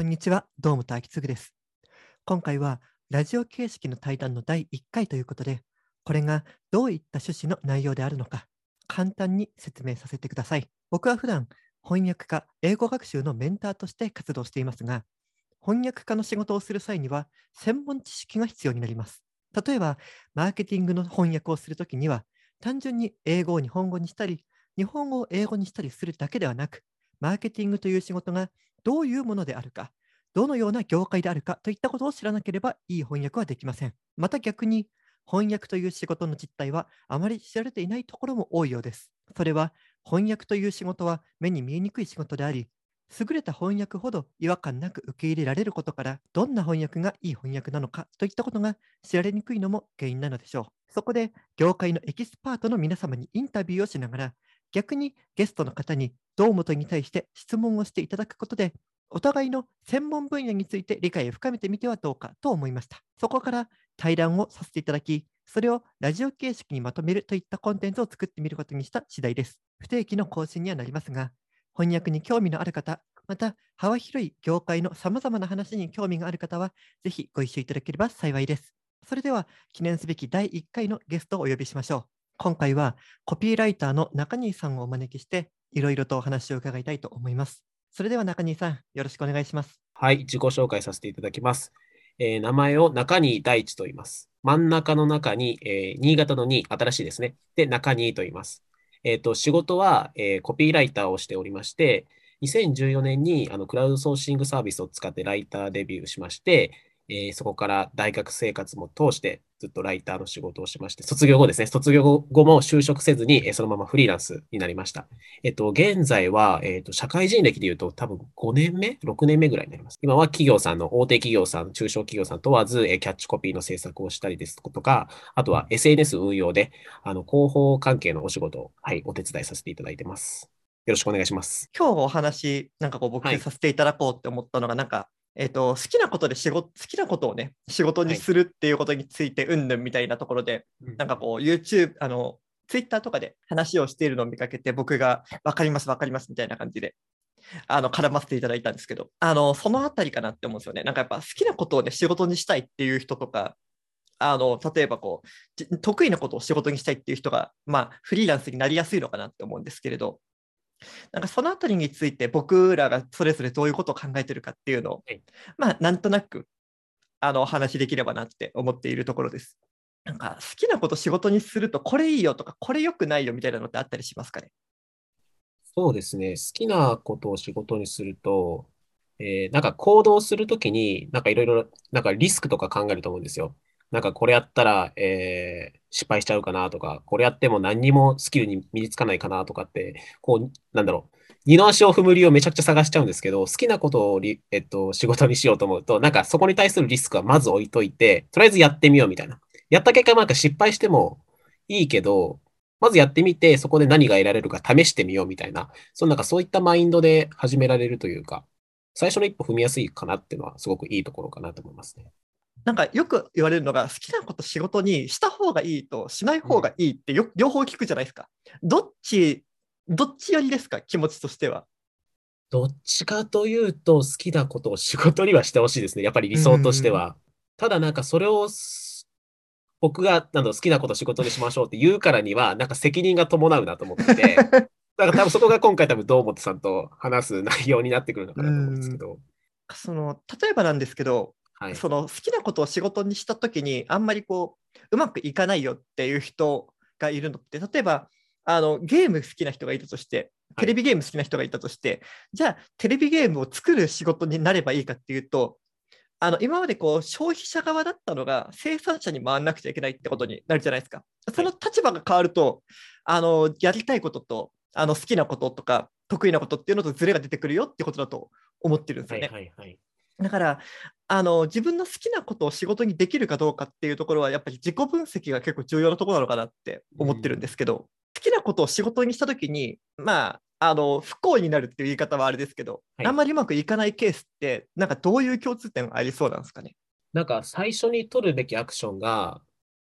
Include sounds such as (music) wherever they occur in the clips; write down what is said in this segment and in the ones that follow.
こんにちは、どうもとあきつぐです。今回はラジオ形式の対談の第1回ということで、これがどういった趣旨の内容であるのか、簡単に説明させてください。僕は普段翻訳家、英語学習のメンターとして活動していますが、翻訳家の仕事をする際には専門知識が必要になります。例えば、マーケティングの翻訳をするときには、単純に英語を日本語にしたり、日本語を英語にしたりするだけではなく、マーケティングという仕事がどういうものであるか、どのような業界であるかといったことを知らなければいい翻訳はできません。また逆に、翻訳という仕事の実態はあまり知られていないところも多いようです。それは、翻訳という仕事は目に見えにくい仕事であり、優れた翻訳ほど違和感なく受け入れられることから、どんな翻訳がいい翻訳なのかといったことが知られにくいのも原因なのでしょう。そこで、業界のエキスパートの皆様にインタビューをしながら、逆にゲストの方に堂本に対して質問をしていただくことで、お互いの専門分野について理解を深めてみてはどうかと思いました。そこから対談をさせていただき、それをラジオ形式にまとめるといったコンテンツを作ってみることにした次第です。不定期の更新にはなりますが、翻訳に興味のある方、また幅広い業界のさまざまな話に興味がある方は、ぜひご一緒いただければ幸いです。それでは、記念すべき第1回のゲストをお呼びしましょう。今回はコピーライターの中西さんをお招きして、いろいろとお話を伺いたいと思います。それでは中西さん、よろしくお願いします。はい、自己紹介させていただきます。えー、名前を中西大地と言います。真ん中の中に、えー、新潟の2、新しいですね。で、中西と言います。えっ、ー、と、仕事は、えー、コピーライターをしておりまして、2014年にあのクラウドソーシングサービスを使ってライターデビューしまして、えー、そこから大学生活も通してずっとライターの仕事をしまして、卒業後ですね、卒業後も就職せずに、えー、そのままフリーランスになりました。えっと、現在は、えっと、社会人歴で言うと多分5年目 ?6 年目ぐらいになります。今は企業さんの、大手企業さん、中小企業さん問わず、えー、キャッチコピーの制作をしたりですとか、あとは SNS 運用で、あの、広報関係のお仕事を、はい、お手伝いさせていただいてます。よろしくお願いします。今日お話、なんかこう僕させていただこうって思ったのが、はい、なんか、えっ、ー、と、好きなことで仕事、好きなことをね、仕事にするっていうことについて、うんぬんみたいなところで、はい、なんかこう、YouTube、あの、Twitter とかで話をしているのを見かけて、僕が分かります、分かりますみたいな感じで、あの、絡ませていただいたんですけど、あの、そのあたりかなって思うんですよね。なんかやっぱ好きなことをね、仕事にしたいっていう人とか、あの、例えばこう、得意なことを仕事にしたいっていう人が、まあ、フリーランスになりやすいのかなって思うんですけれど、なんかそのあたりについて僕らがそれぞれどういうことを考えてるかっていうのを、はい、まあなんとなくあのお話しできればなって思っているところです。なんか好きなこと仕事にするとこれいいよとかこれ良くないよみたいなのってあったりしますかね？そうですね。好きなことを仕事にすると、えー、なんか行動するときに、なんかいろいろ、なんかリスクとか考えると思うんですよ。なんかこれやったら、えー、失敗しちゃうかなとか、これやっても何にもスキルに身につかないかなとかって、こう、なんだろう、二の足を踏む理由をめちゃくちゃ探しちゃうんですけど、好きなことをえっと、仕事にしようと思うと、なんかそこに対するリスクはまず置いといて、とりあえずやってみようみたいな。やった結果なんか失敗してもいいけど、まずやってみて、そこで何が得られるか試してみようみたいな、そのなんかそういったマインドで始められるというか、最初の一歩踏みやすいかなっていうのはすごくいいところかなと思いますね。なんかよく言われるのが、好きなこと仕事にした方がいいとしない方がいいってよ、うん、両方聞くじゃないですか。どっち、どっち寄りですか、気持ちとしては。どっちかというと、好きなことを仕事にはしてほしいですね。やっぱり理想としては。ただなんかそれを僕がなん好きなこと仕事にしましょうって言うからには、なんか責任が伴うなと思ってて、(laughs) だから多分そこが今回多分堂本さんと話す内容になってくるのかなと思うんですけど。その例えばなんですけど、はい、その好きなことを仕事にした時にあんまりこううまくいかないよっていう人がいるのって例えばあのゲーム好きな人がいたとしてテレビゲーム好きな人がいたとして、はい、じゃあテレビゲームを作る仕事になればいいかっていうとあの今までこう消費者側だったのが生産者に回らなくちゃいけないってことになるじゃないですか。その立場が変わると、あのやりたいこととあの好きなこととか得意なことっていうのとズレが出てくるよってことだと思ってるんですよね。はいはいはい、だからあの自分の好きなことを仕事にできるかどうかっていうところはやっぱり自己分析が結構重要なところなのかなって思ってるんですけど、うん、好きなことを仕事にした時にまああの不幸になるっていう言い方はあれですけど、はい、あんまりうまくいかないケースってなんかどういう共通点がありそうなんですかね？なんか最初に取るべきアクションが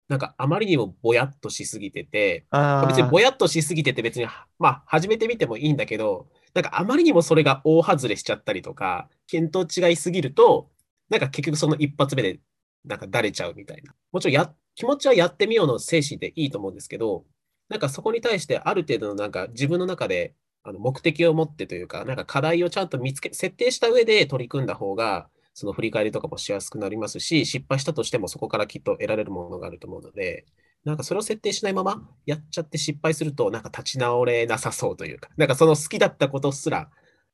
なんかあまりにもぼやっとしすぎてて、あ別にぼあ、やっとしすぎてて別に、まあ、始めてみてもいいんだけど、なんかあまりにもそれが大外れしちゃったりとか、見当違いすぎると、なんか結局その一発目で、なんかだれちゃうみたいな。もちろんや、気持ちはやってみようの精神でいいと思うんですけど、なんかそこに対してある程度のなんか自分の中であの目的を持ってというか、なんか課題をちゃんと見つけ、設定した上で取り組んだ方が、その振り返りとかもしやすくなりますし、失敗したとしてもそこからきっと得られるものがあると思うので、なんかそれを設定しないままやっちゃって失敗すると、なんか立ち直れなさそうというか、なんかその好きだったことすら、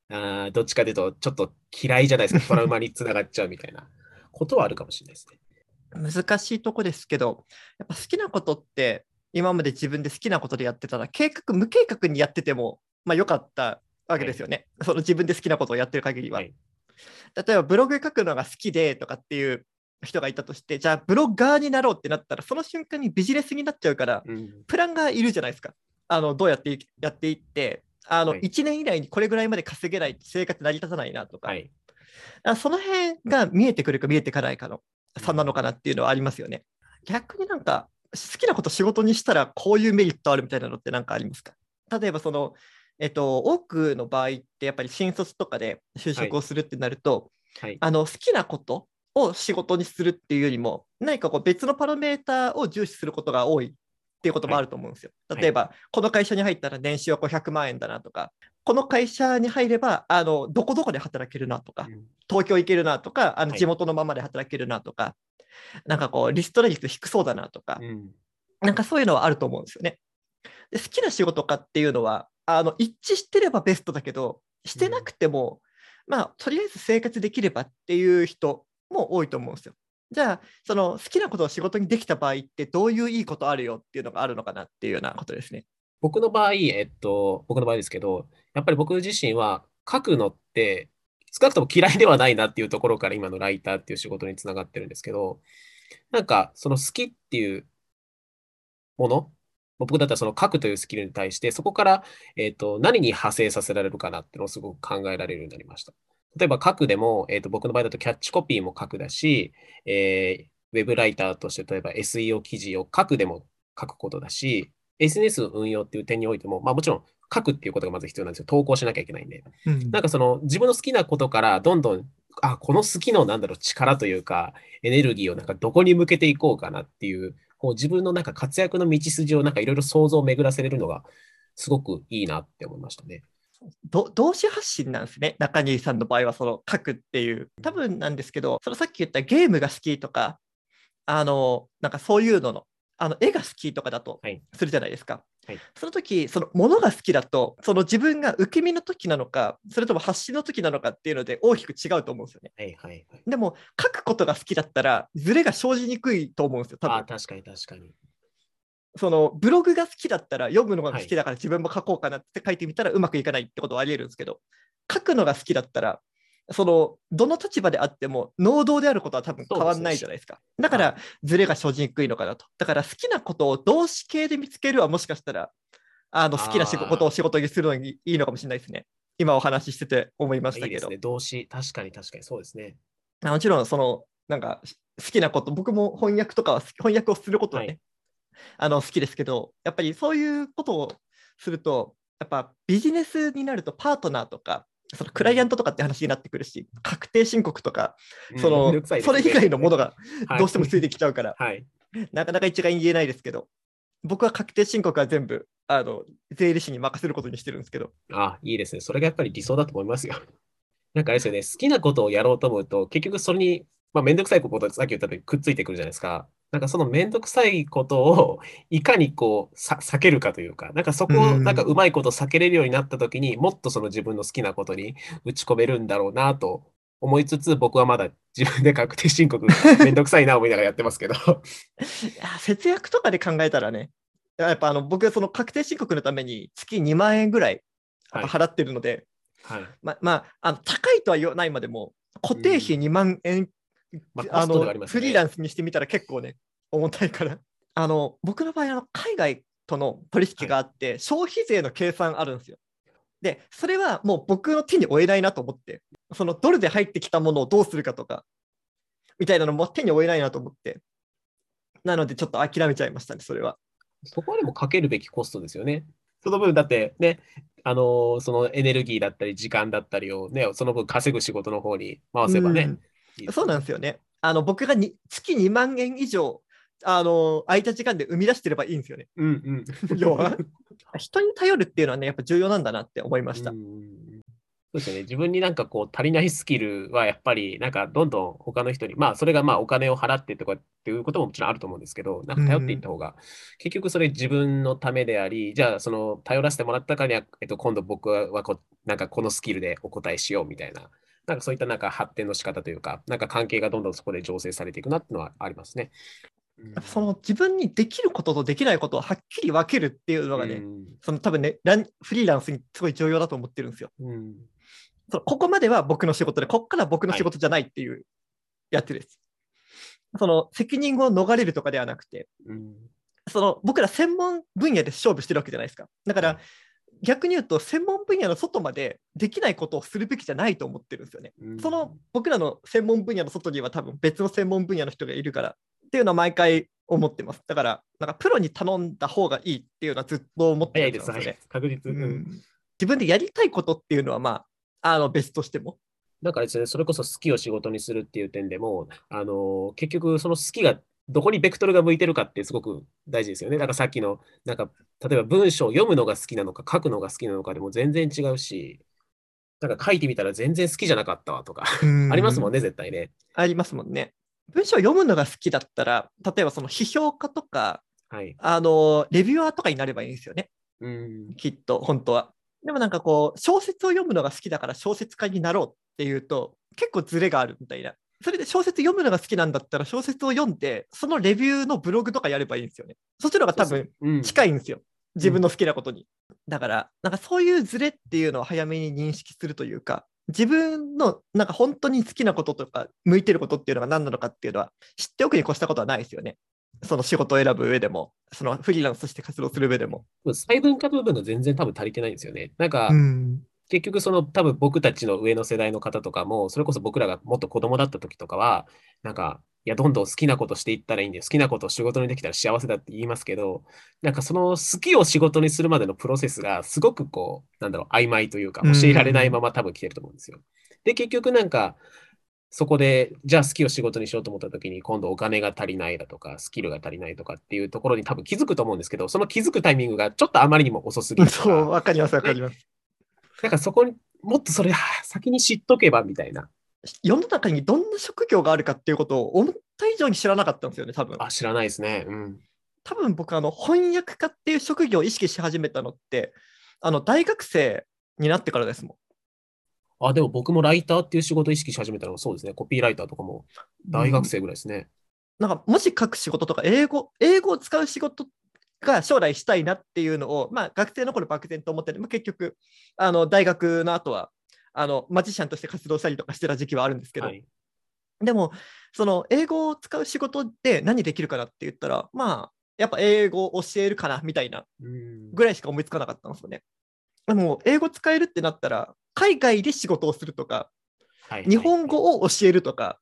あーどっちかというと、ちょっと嫌いじゃないですか、(laughs) トラウマにつながっちゃうみたいなことはあるかもしれないですね。難しいとこですけど、やっぱ好きなことって、今まで自分で好きなことでやってたら、計画、無計画にやってても、まあ良かったわけですよね。その自分で好きなことをやってる限りは。はい例えばブログ書くのが好きでとかっていう人がいたとして、じゃあブロガーになろうってなったら、その瞬間にビジネスになっちゃうから、うんプランがいるじゃないですか。あのどうやっていやっていって、あのはい1年以内にこれぐらいまで稼げないと生活成り立たないなとか、はい。あその辺が見えてくるか見えてかないかの差なのかなっていうのはありますよね。逆になんか好きなこと仕事にしたらこういうメリットあるみたいなのって何かありますか？例えばその、えっと、多くの場合ってやっぱり新卒とかで就職をするってなると、はい。あの好きなことを仕事にするっていうよりも何かこう別のパラメーターを重視することが多いっていうこともあると思うんですよ。い。例えば、この会社に入ったら年収は500万円だなとかこの会社に入ればあのどこどこで働けるなとかうん。東京行けるなとかあのはい。地元のままで働けるなとか、なんかこうリストラ率低そうだなとか、うん。なんかそういうのはあると思うんですよね。で好きな仕事かっていうのはあの一致してればベストだけどしてなくても、まあとりあえず生活できればっていう人も多いと思うんですよ。じゃあその好きなことを仕事にできた場合ってどういういいことあるよっていうのがあるのかなっていうようなことですね。僕の場合、えっと、僕の場合ですけど、やっぱり僕自身は書くのって、少なくとも嫌いではないなっていうところから今のライターっていう仕事につながってるんですけど、なんかその好きっていうもの、僕だったらその書くというスキルに対して、そこから、えっと、何に派生させられるかなっていうのをすごく考えられるようになりました。例えば書くでも、えっと、僕の場合だとキャッチコピーも書くだし、えーウェブライターとして例えば SEO 記事を書くでも書くことだし、SNS の運用っていう点においても、まあもちろん書くっていうことがまず必要なんですよ。投稿しなきゃいけないんで。うんなんかその自分の好きなことからどんどん、あ、この好きのなんだろう力というか、エネルギーをなんかどこに向けていこうかなっていう、こう自分のなんか活躍の道筋をなんかいろいろ想像を巡らせれるのがすごくいいなって思いましたね。ど動詞発信なんですね。中西さんの場合はその書くっていう。多分なんですけど、そのさっき言ったゲームが好きとか、あの、なんかそういうのの、あの絵が好きとかだとはいするじゃないですか。はいその時、そのものが好きだと、その自分が受け身の時なのか、それとも発信の時なのかっていうので大きく違うと思うんですよね。はいはいはい。でも、書くことが好きだったら、ズレが生じにくいと思うんですよ、多あ、分。確かに確かに。そのブログが好きだったら、読むのが好きだから自分も書こうかなって書いてみたらうまくいかないってことはあり得るんですけど、書くのが好きだったら、そのどの立場であっても能動であることは多分変わんないじゃないですか。だかはらズレが生じにくいのかなと。だから好きなことを動詞系で見つけるはもしかしたらあの好きな仕事を仕事にするのにいいのかもしれないですね。今お話ししてて思いましたけど。いいですね。動詞、確かに確かにそうですね。あもちろんそのなんか好きなこと僕も翻訳とかは翻訳をすることはね、はい (laughs) あの好きですけどやっぱりそういうことをするとやっぱビジネスになるとパートナーとかそのクライアントとかって話になってくるし確定申告とかその、うんねそれ以外のものが (laughs) はいどうしてもついてきちゃうから、はい。なかなか一概に言えないですけど僕は確定申告は全部あの税理士に任せることにしてるんですけどあ、いいですね。それがやっぱり理想だと思いますよ。(laughs) なんかあれですよね、好きなことをやろうと思うと、結局それに、まあ、めんどくさいことさっき言ったようにくっついてくるじゃないですか。なんかそのめんどくさいことを (laughs) いかにこうさ避けるかというか、なんかそこをうんなんかうまいこと避けれるようになった時にもっとその自分の好きなことに (laughs) 打ち込めるんだろうなと思いつつ、僕はまだ自分で確定申告 (laughs) めんどくさいな思いながらやってますけど。節約とかで考えたらね、やっぱあの僕、その確定申告のために月2万円ぐらい払ってるので、はい。ままあ、あの高いとは言わないまでも、固定費2万円、まあ、コあのねフリーランスにしてみたら結構ね、重たいから。(laughs) あの僕の場合あの、海外との取引があって、消費税の計算あるんですよ。で、それはもう僕の手に負えないなと思って、そのドルで入ってきたものをどうするかとか、みたいなのも手に負えないなと思って。なのでちょっと諦めちゃいましたね、それは。そこはでもかけるべきコストですよね。その分、だってね、あのーそのエネルギーだったり、時間だったりをね、その分稼ぐ仕事の方に回せばね。うんそうなんですよね。あの僕がに月2万円以上あの空いた時間で生み出してればいいんですよね。うんうん。(laughs) 要は人に頼るっていうのはね、やっぱ重要なんだなって思いました。うんそうですよね。自分になんかこう足りないスキルはやっぱりなんかどんどん他の人に、まあそれがまあお金を払ってとかっていうことももちろんあると思うんですけど、なんか頼っていった方が、結局それ自分のためであり、じゃあその頼らせてもらったからには、えっと、今度僕はこなんかこのスキルでお答えしようみたいな、なんかそういったなんか発展の仕方というか、なんか関係がどんどんそこで醸成されていくなっていうのはありますね。うんその自分にできることとできないことをはっきり分けるっていうのがね、うんその多分ねラン、フリーランスにすごい重要だと思ってるんですよ。うんそのここまでは僕の仕事で、ここからは僕の仕事じゃないっていうやつです。その責任を逃れるとかではなくて、うんその僕ら専門分野で勝負してるわけじゃないですか。だから、はい逆に言うと、専門分野の外までできないことをするべきじゃないと思ってるんですよね。うんその僕らの専門分野の外には多分別の専門分野の人がいるからっていうのは毎回思ってます。だから、なんかプロに頼んだ方がいいっていうのはずっと思ってるんですよねはい。確実。うんうん自分でやりたいことっていうのは、まあ、あの別としても。なんかですね、それこそ好きを仕事にするっていう点でも、あの結局その好きがどこにベクトルが向いてるかってすごく大事ですよね。だからさっきの、なんか例えば文章を読むのが好きなのか書くのが好きなのかでも全然違うし、なんか書いてみたら全然好きじゃなかったわとか、ありますもんね。ね、絶対ね。ありますもんね。文章を読むのが好きだったら、例えばその批評家とか、はい。あのレビュアーとかになればいいんですよね。うん。きっと、本当は。でもなんかこう、小説を読むのが好きだから小説家になろうっていうと、結構ズレがあるみたいな。それで小説読むのが好きなんだったら小説を読んで、そのレビューのブログとかやればいいんですよね。そっちの方が多分うん、近いんですよ。自分の好きなことに。だから、なんかそういうズレっていうのを早めに認識するというか、自分のなんか本当に好きなこととか、向いてることっていうのが何なのかっていうのは知っておくに越したことはないですよね。その仕事を選ぶ上でも、そのフリーランスとして活動する上でも。細分化の部分が全然多分足りてないんですよね。なんか、ん。結局その多分僕たちの上の世代の方とかも、それこそ僕らがもっと子供だった時とかは、なんか、いや、どんどん好きなことしていったらいいんだよ。好きなことを仕事にできたら幸せだって言いますけど、なんかその好きを仕事にするまでのプロセスがすごくこう、なんだろう、曖昧というか、うん教えられないまま多分来てると思うんですよ。で、結局なんか、そこで、じゃあ好きを仕事にしようと思った時に、今度お金が足りないだとか、スキルが足りないとかっていうところに多分気づくと思うんですけど、その気づくタイミングがちょっとあまりにも遅すぎる。(laughs) そう、わかります、わかります。なんかそこにもっとそれはあ先に知っとけばみたいな。世の中にどんな職業があるかっていうことを思った以上に知らなかったんですよね、多分。あ、知らないですね。うん。多分僕、あの翻訳家っていう職業を意識し始めたのって、あの大学生になってからですもん。あ、でも僕もライターっていう仕事を意識し始めたのはそうですね。コピーライターとかも大学生ぐらいですね。なんか文字書く仕事とか英語、英語を使う仕事が将来したいなっていうのを、まあ、学生の頃漠然と思ってて、まあ、結局あの大学の後はあのマジシャンとして活動したりとかしてた時期はあるんですけど、はい。でもその英語を使う仕事で何できるかなって言ったらまあやっぱ英語を教えるかなみたいなうん。ぐらいしか思いつかなかったんですよね。でも英語使えるってなったら海外で仕事をするとかはい日本語を教えるとか、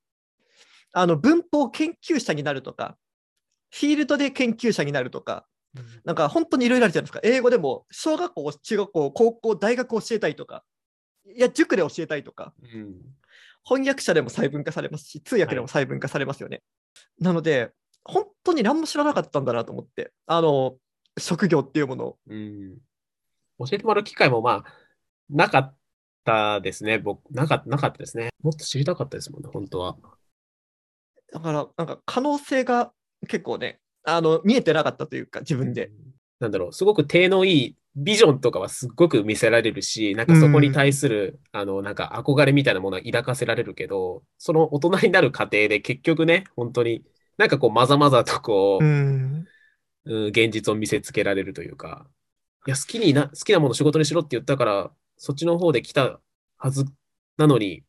あの文法研究者になるとか、フィールドで研究者になるとか、うんなんか本当にいろいろあるじゃないですか。英語でも小学校、中学校、高校、大学を教えたいとか、いや、塾で教えたいとか、うん。翻訳者でも細分化されますし、通訳でも細分化されますよね。なので、本当に何も知らなかったんだなと思って、あの、職業っていうものを。うん。教えてもらう機会もまあ、なかったですね。僕、なかなかったですね。もっと知りたかったですもんね、本当は。だから、なんか可能性が結構ね、あの見えてなかったというか、自分で。なんだろう、すごく手のいいビジョンとかはすっごく見せられるし、なんかそこに対する、あの、なんか憧れみたいなものは抱かせられるけど、その大人になる過程で結局ね、本当に、なんかこう、まざまざとこう、ん。うん、現実を見せつけられるというか、いや、好きにな、好きなもの仕事にしろって言ったから、そっちの方で来たはずなのに、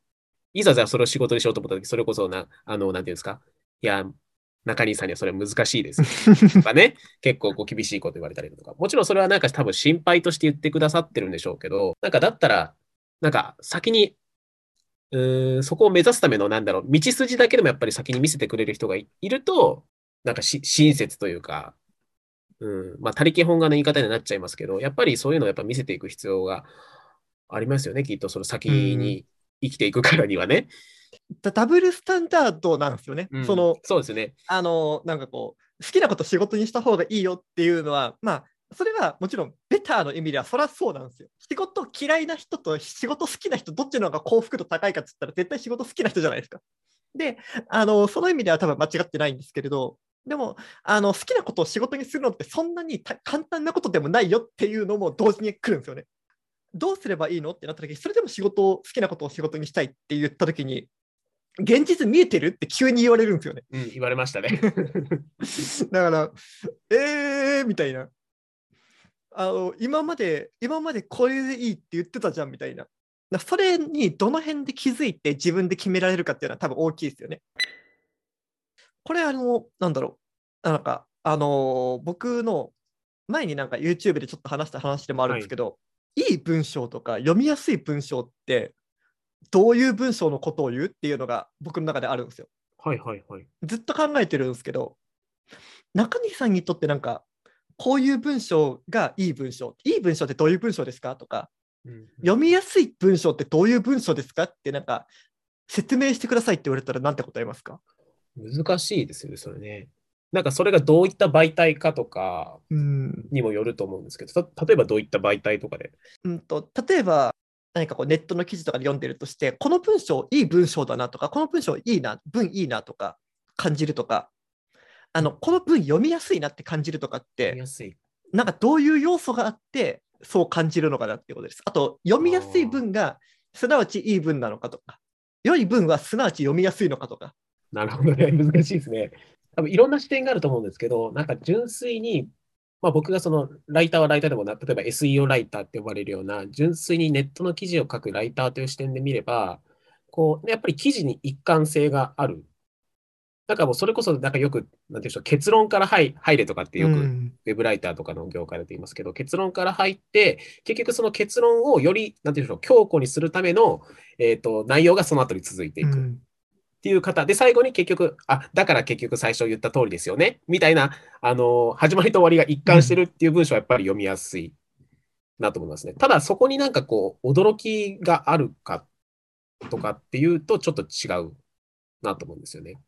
いざじゃあそれを仕事にしようと思った時、それこそな、あの、なんていうんですか、いや、中西さんにはそれ難しいです。よ (laughs) とかね、結構こう厳しいこと言われたりとか、もちろんそれはなんか多分心配として言ってくださってるんでしょうけど、なんかだったら、なんか先に、うーん、そこを目指すための、なんだろう、道筋だけでもやっぱり先に見せてくれる人がいいると、なんかし親切というか、うん、まあ、他力本願の言い方になっちゃいますけど、やっぱりそういうのをやっぱ見せていく必要がありますよね、きっとその先に生きていくからにはね。ダダブルスタンダードなんですよね。うんそのそうですね。あのなんかこう好きなこと仕事にした方がいいよっていうのはまあそれはもちろんベターの意味ではそりゃそうなんですよ。仕事嫌いな人と仕事好きな人どっちの方が幸福度高いかっつったら絶対仕事好きな人じゃないですか。であのその意味では多分間違ってないんですけれどでもあの好きなことを仕事にするのってそんなにた簡単なことでもないよっていうのも同時に来るんですよね。どうすればいいの？ってなった時それでも仕事を好きなことを仕事にしたいって言った時に現実見えてるって急に言われるんですよね。うん、言われましたね。(laughs) だから、えーみたいな。あの今まで、今までこれでいいって言ってたじゃんみたいな。だそれにどの辺で気づいて自分で決められるかっていうのは多分大きいですよね。これ、あの、なんだろう。なんか、あの僕の前になんか YouTube でちょっと話した話でもあるんですけど、い、い文章とか読みやすい文章ってどういう文章のことを言うっていうのが僕の中であるんですよ。はいはいはい。ずっと考えてるんですけど、中西さんにとってなんか、こういう文章がいい文章、いい文章ってどういう文章ですか？とか、うん読みやすい文章ってどういう文章ですか？ってなんか、説明してくださいって言われたら何て答えますか？難しいですよね、それね。なんかそれがどういった媒体かとかうんにもよると思うんですけど、た例えばどういった媒体とかで？うんと例えば、何かこうネットの記事とかで読んでるとして、この文章いい文章だなとか、この文章いいな、文いいなとか感じるとか、あのこの文読みやすいなって感じるとかって、読みやすい。なんかどういう要素があって、そう感じるのかなっていうことです。あと、読みやすい文がすなわちいい文なのかとか、良い文はすなわち読みやすいのかとか。なるほどね。難しいですね。多分いろんな視点があると思うんですけど、なんか純粋に、まあ、僕がそのライターはライターでもな、例えば SEO ライターって呼ばれるような、純粋にネットの記事を書くライターという視点で見れば、こう、やっぱり記事に一貫性がある。なんかもうそれこそ、なんかよく、なんていうんでしょう、結論から入入れとかってよくうんウェブライターとかの業界で言いますけど、結論から入って、結局その結論をより、なんていうんでしょう、強固にするための、えっと、内容がその後に続いていく。うんっていう方で、最後に結局、あ、だから結局最初言った通りですよね、みたいな、あの、始まりと終わりが一貫してるっていう文章はやっぱり読みやすいなと思いますね。ただ、そこになんかこう、驚きがあるかとかっていうと、ちょっと違うなと思うんですよね。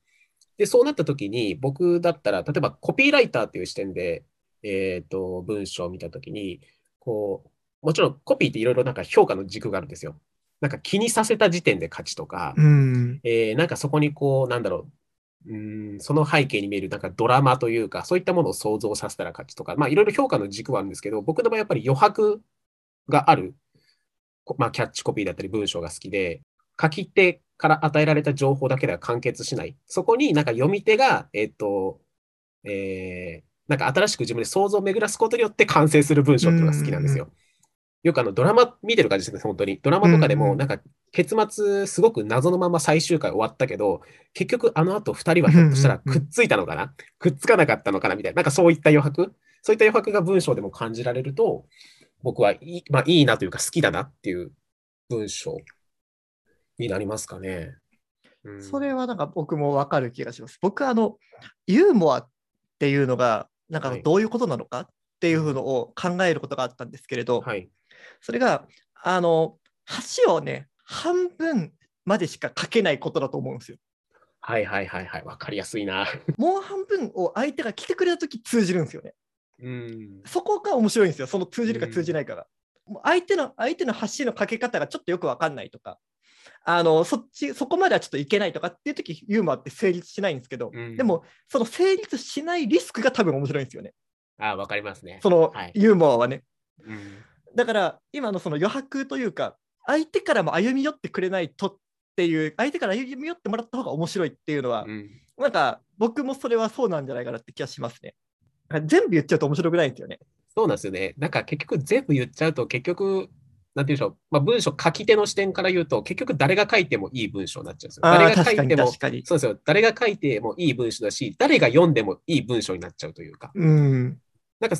で、そうなった時に、僕だったら、例えばコピーライターっていう視点で、えっと、文章を見た時に、こう、もちろんコピーっていろいろなんか評価の軸があるんですよ。なんか気にさせた時点で勝ちとか、うんえーなんかそこにこう、なんだろう、うーん、その背景に見えるなんかドラマというか、そういったものを想像させたら勝ちとか、まあいろいろ評価の軸はあるんですけど、僕の場合やっぱり余白がある、こまあキャッチコピーだったり文章が好きで、書き手から与えられた情報だけでは完結しない。そこになんか読み手が、えっと、えーなんか新しく自分で想像を巡らすことによって完成する文章っていうのが好きなんですよ。よくあのドラマ見てる感じですね、本当に。ドラマとかでもなんか結末すごく謎のまま最終回終わったけど、結局あの後二人はひょっとしたらくっついたのかな？くっつかなかったのかなみたいな、なんかそういった余白？そういった余白が文章でも感じられると、僕はいい,、まあ、いいなというか好きだなっていう文章になりますかね。うんそれはなんか僕もわかる気がします。僕はあの、ユーモアっていうのが、なんかはいどういうことなのかっていうのを考えることがあったんですけれど、はい。それが、あの、橋をね、半分までしか書けないことだと思うんですよ。はいはいはいはい。わかりやすいな。(laughs) もう半分を相手が来てくれたとき通じるんですよね。うん。そこが面白いんですよ。その通じるか通じないかが。もう相手の相手の橋のかけ方がちょっとよくわかんないとか、あのそっちそこまではちょっといけないとかっていう時ユーモアって成立しないんですけど、うんでもその成立しないリスクが多分面白いんですよね。あわかりますね。そのはいユーモアはね。うんだから今のその余白というか相手からも歩み寄ってくれないとっていう相手から歩み寄ってもらった方が面白いっていうのは、うんなんか僕もそれはそうなんじゃないかなって気がしますね。全部言っちゃうと面白くないんですよね。そうなんですよね。なんか結局全部言っちゃうと、結局、なんていうんでしょう、まあ、文章書き手の視点から言うと、結局誰が書いてもいい文章になっちゃうんですよ。誰が書いても、そうですよ。誰が書いてもいい文章だし、誰が読んでもいい文章になっちゃうというか、うん。なんか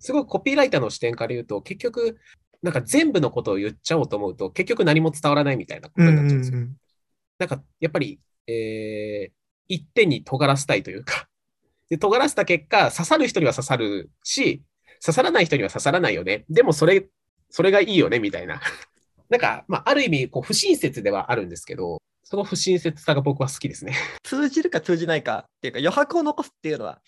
すすごくコピーライターの視点から言うと、結局、なんか全部のことを言っちゃおうと思うと、結局何も伝わらないみたいなことになっちゃうんですよ。なんかやっぱり、えー一点に尖らせたいというか、で、尖らせた結果、刺さる人には刺さるし、刺さらない人には刺さらないよね。でもそれ、それがいいよね、みたいな。(laughs) なんか、まあ、ある意味、こう、不親切ではあるんですけど、その不親切さが僕は好きですね。通じるか通じないかっていうか余白を残すっていうのは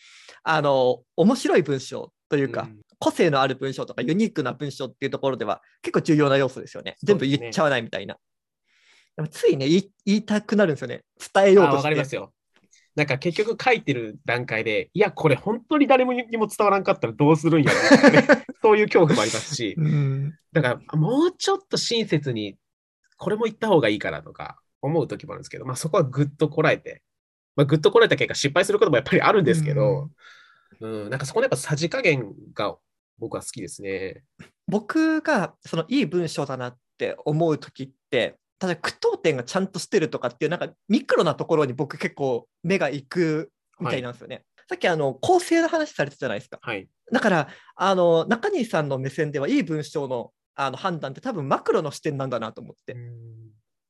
あの面白い文章というか、うん個性のある文章とかユニークな文章っていうところでは結構重要な要素ですよね。全部言っちゃわないみたいな。でもついね言いたくなるんですよね。伝えようとして。かりますよ。なんか結局書いてる段階で、いや、これ本当に誰もにも伝わらんかったらどうするんやろね (laughs) そういう恐怖もありますし、うんだからもうちょっと親切に、これも言った方がいいかなとか思う時もあるんですけど、まあそこはぐっとこらえて、まあぐっとこらえた結果失敗することもやっぱりあるんですけど、うん、なんかそこのやっぱさじ加減が僕は好きですね。僕がそのいい文章だなって思う時って例えば句読点がちゃんとしてるとかっていうなんかミクロなところに僕結構目が行くみたいなんですよね。さっきあの構成の話されてたじゃないですか。はい。だからあの中西さんの目線ではいい文章のあの判断って多分マクロの視点なんだなと思って。